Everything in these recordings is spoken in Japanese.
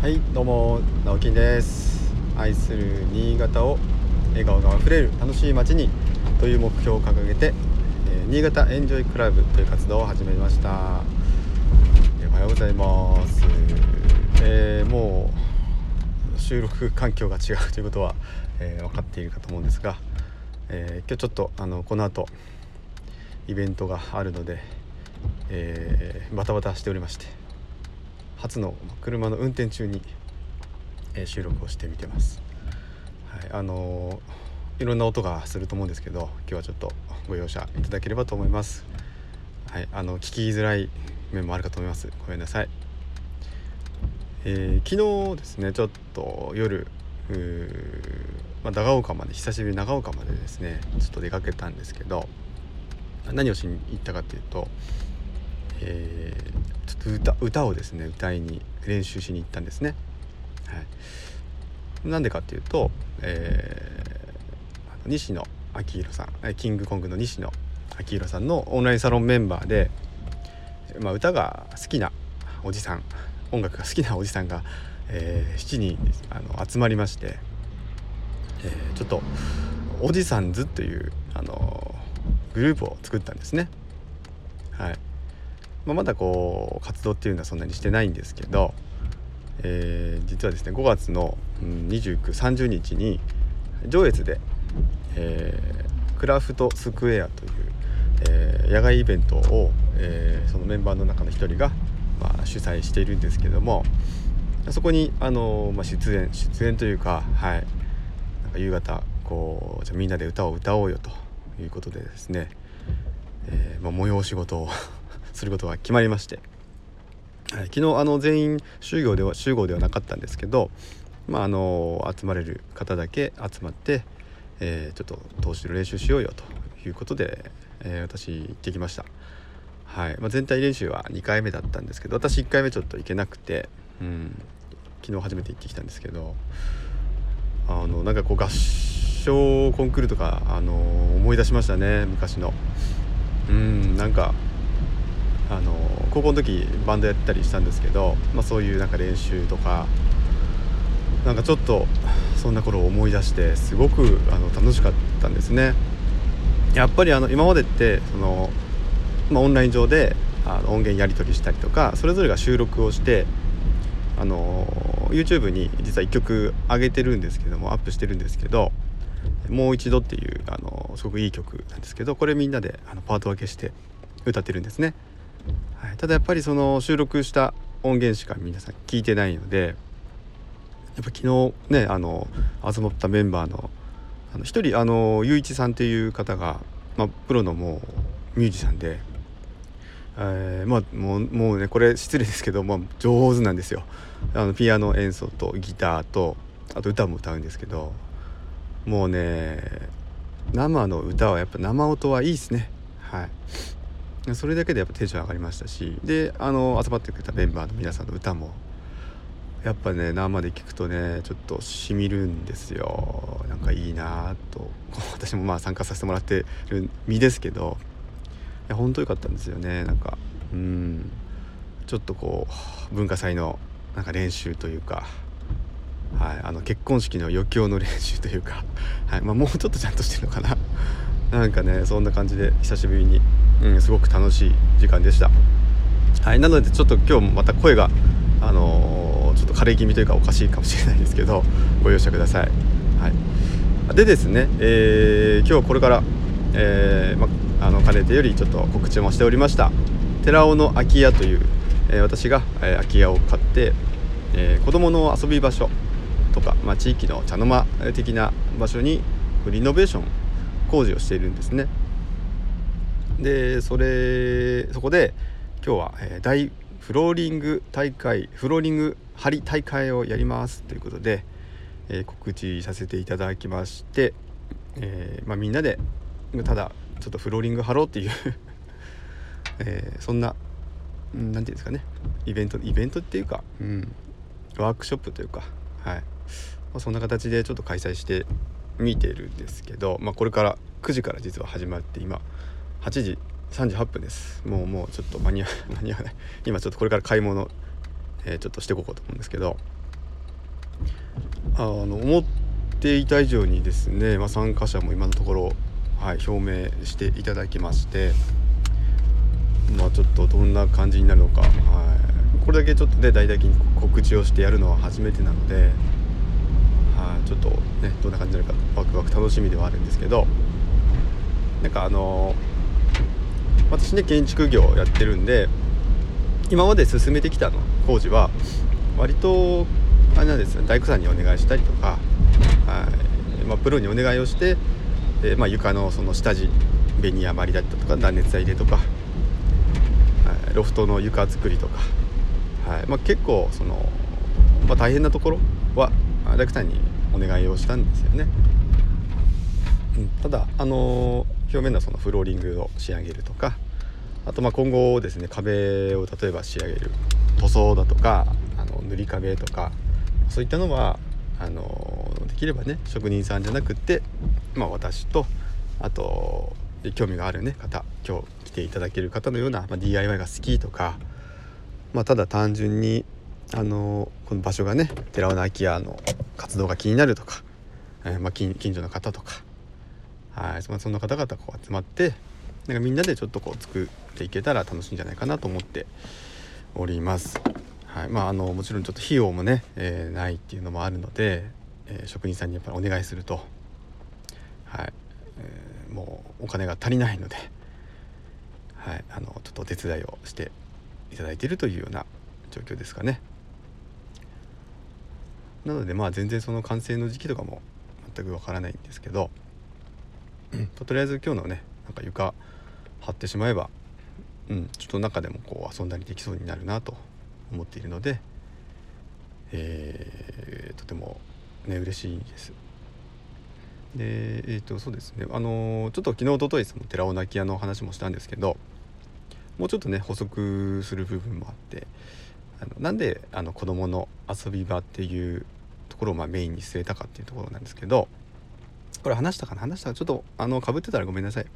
はいどうも直樹です。愛する新潟を笑顔があふれる楽しい街にという目標を掲げて、えー、新潟エンジョイクラブという活動を始めました、えー、おはようございます、えー、もう収録環境が違う ということは、え分かっているかと思うんですが、え今日ちょっとあのこの後イベントがあるので、えバタバタしておりまして初の車の運転中に、え収録をしてみてます。はい、あのー、いろんな音がすると思うんですけど今日はちょっとご容赦いただければと思います。はい、あの聞きづらい面もあるかと思います。ごめんなさい。えー、昨日ですねちょっと夜まあ、長岡まで久しぶり長岡までですねちょっと出かけたんですけど何をしに行ったかっていうと、えー、ちょっと歌歌をですね歌いに練習しに行ったんですね。はい、なんでかっていうと、えー、西野昭弘さんキングコングの西野昭弘さんのオンラインサロンメンバーで、まあ、歌が好きなおじさん音楽が好きなおじさんが、えー、7人あの集まりまして、えー、ちょっとおじさんズというあのグループを作ったんですね。はい、まあ、まだこう活動っていうのはそんなにしてないんですけど、えー、実はですね5月の2930日に上越で、えー、クラフトスクエアという、えー、野外イベントを、えー、そのメンバーの中の一人が、まあ、主催しているんですけどもそこに、あのまあ、出演出演というか,、はい、なんか夕方こうじゃみんなで歌を歌おうよということでですね、えーまあ、催し事をすることが決まりまして、はい、昨日あの全員集合では集合ではなかったんですけど、まあ、あの集まれる方だけ集まって、えー、ちょっと投資の練習しようよということで、えー、私行ってきました。はい。まあ、全体練習は2回目だったんですけど私1回目ちょっと行けなくて、うん、昨日初めて行ってきたんですけどあのなんかこう合唱コンクールとか、あの思い出しましたね昔の。うん。なんかあの高校の時バンドやったりしたんですけど、まあ、そういうなんか練習とかなんかちょっとそんな頃を思い出してすごくあの楽しかったんですね。やっぱりあの今までってその、まあ、オンライン上であの音源やり取りしたりとかそれぞれが収録をしてあの YouTube に実は1曲上げてるんですけどもアップしてるんですけど「もう一度」っていうあのすごくいい曲なんですけどこれみんなであのパート分けして歌ってるんですね。はい、ただやっぱりその収録した音源しか皆さん聞いてないのでやっぱ昨日ねあの集まったメンバーのあの一人あの雄一さんっていう方が、まあ、プロのもうミュージシャンで、えー、まあもうもうねこれ失礼ですけど、まあ、上手なんですよ。あのピアノ演奏とギターとあと歌も歌うんですけどもうね生の歌はやっぱ生音はいいですね。はい。それだけでやっぱテンション上がりましたしであの集まってくれたメンバーの皆さんの歌もやっぱね生で聞くとねちょっとしみるんですよ。なんかいいなと。私もまあ参加させてもらってる身ですけどいや本当良かったんですよね。なんかうん。ちょっとこう文化祭のなんか練習というかはい、あの結婚式の余興の練習というか、はい。まあ、もうちょっとちゃんとしてるのかな。なんかねそんな感じで久しぶりに、うん、すごく楽しい時間でした。はいなのでちょっと今日また声があのー、ちょっと枯れ気味というかおかしいかもしれないですけど ご容赦ください。はい。でですね、えー、今日これから、えー、まあのかねてよりちょっと告知もしておりました。寺尾の空き家という、えー、私が、えー、空き家を買って、えー、子どもの遊び場所とか、まあ、地域の茶の間的な場所にリノベーション工事をしているんですね。でそれそこで今日は、え、大フローリング大会フローリング張り大会をやりますということで、えー、告知させていただきまして、えー、まあ、みんなでただちょっとフローリング張ろうっていう えそんな何て言うんですかねイベントイベントっていうか、うん、ワークショップというかはい、まあ、そんな形でちょっと開催して見てるんですけど、まあ、これから9時から実は始まって今8時38分です。もうもうちょっと間に合 間に合わない。今ちょっとこれから買い物、えー、ちょっとしていこうと思うんですけどあの思っていた以上にですね、まあ、参加者も今のところ、はい、表明していただきましてまあちょっとどんな感じになるのか、はい、これだけちょっとね大々的に告知をしてやるのは初めてなので、ちょっとねどんな感じになるかワクワク楽しみではあるんですけどなんかあの私ね建築業やってるんで今まで進めてきたの工事は割とあれなんですよ大工さんにお願いしたりとか、はい。まあ、プロにお願いをして、えまあ、床のその下地ベニヤ張りだったとか断熱材入れとか、はい、ロフトの床作りとか、はい。まあ、結構その、まあ、大変なところは大工さんにお願いをしたんですよね。うん、ただあの表面のそのフローリングを仕上げるとかあとまあ今後ですね壁を例えば仕上げる塗装だとかあの塗り壁とかそういったのはあのできればね職人さんじゃなくて、まあ、私とあと興味がある、ね、方今日来ていただける方のような、まあ、DIY が好きとか、まあ、ただ単純にあのこの場所がね寺尾の空き家の活動が気になるとか、えー、まあ近所の方とかはいそんな方々こう集まってなんかみんなでちょっとこう作っていけたら楽しいんじゃないかなと思っております。はいまあ、あのもちろんちょっと費用もね、えー、ないっていうのもあるので、えー、職人さんにやっぱりお願いすると、はいえー、もうお金が足りないので、はい、あのちょっとお手伝いをしていただいているというような状況ですかね。なのでまあ全然その完成の時期とかも全くわからないんですけどとりあえず今日のねなんか床張ってしまえば、うん、ちょっと中でもこう遊んだりできそうになるなと思っているので、えー、とてもね嬉しいです。でえー、とそうですねあのー、ちょっと昨日おとといその寺尾泣き屋の話もしたんですけどもうちょっとね補足する部分もあってあのなんであの子どもの遊び場っていうところをまあメインに据えたかっていうところなんですけどこれ話したかな？話したか？ちょっとあのかぶってたらごめんなさい。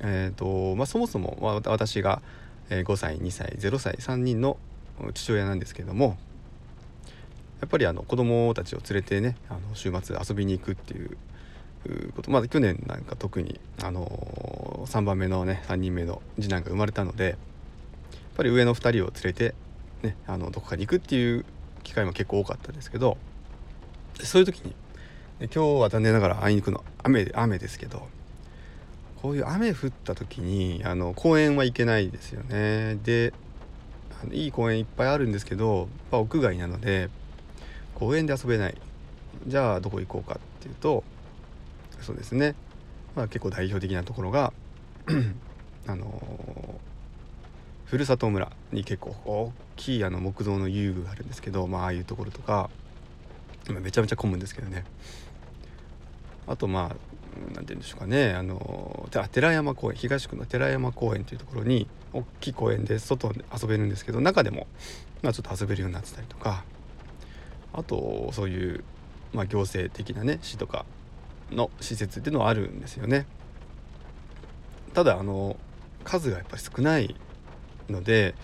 えっ、ー、とまあそもそも、私が5歳2歳0歳3人の父親なんですけどもやっぱりあの子供たちを連れてねあの週末遊びに行くっていうことまだ去年なんか特にあの3番目のね3人目の次男が生まれたのでやっぱり上の2人を連れて、ね、あのどこかに行くっていう機会も結構多かったですけどそういう時に今日は残念ながらあいにくの雨雨ですけどこういう雨降った時にあの公園は行けないですよね。であのいい公園いっぱいあるんですけど、ま、屋外なので公園で遊べない。じゃあどこ行こうかっていうとそうですね、まあ、結構代表的なところが あのふるさと村に結構大きいあの木造の遊具があるんですけど、まああいうところとか今めちゃめちゃ混むんですけどね。あとまあ何て言うんでしょうかね。あの寺山公園東区の寺山公園というところに大きい公園で外で遊べるんですけど中でも、まあ、ちょっと遊べるようになってたりとか。あとそういう、まあ、行政的なね市とかの施設っていうのはあるんですよね。ただあの数がやっぱり少ないので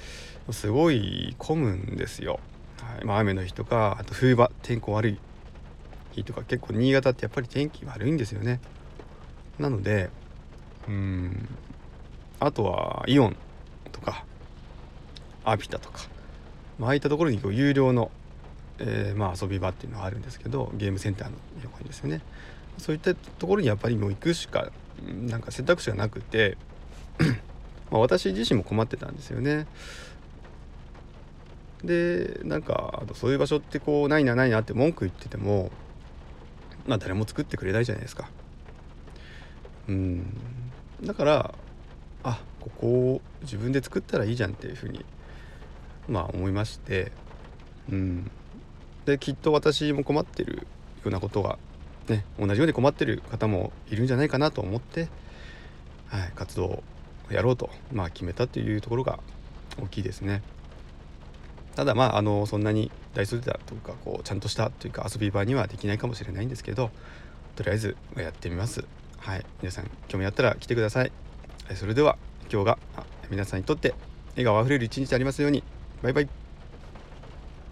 すごい混むんですよ。はい。まあ、雨の日とかあと冬場天候悪い日とか結構新潟ってやっぱり天気悪いんですよね。なのでうん。あとはイオンとかアピタとか、まああいったところにこう有料の、えー、まあ遊び場っていうのがあるんですけどゲームセンターの横にですよね。そういったところにやっぱりもう行くしかなんか選択肢がなくてまあ私自身も困ってたんですよね。でなんかそういう場所ってこうないなないなって文句言っててもまあ誰も作ってくれないじゃないですか。うん。だからあここを自分で作ったらいいじゃんっていうふうにまあ思いまして。うん。できっと私も困ってるようなことがね同じように困ってる方もいるんじゃないかなと思って、はい、活動やろうと、まあ、決めたというところが大きいですね。ただまああのそんなに大それたというかこうちゃんとしたというか遊び場にはできないかもしれないんですけどとりあえずやってみます。はい。皆さん興味あったら来てください。それでは今日が皆さんにとって笑顔あふれる一日ありますように。バイバイ。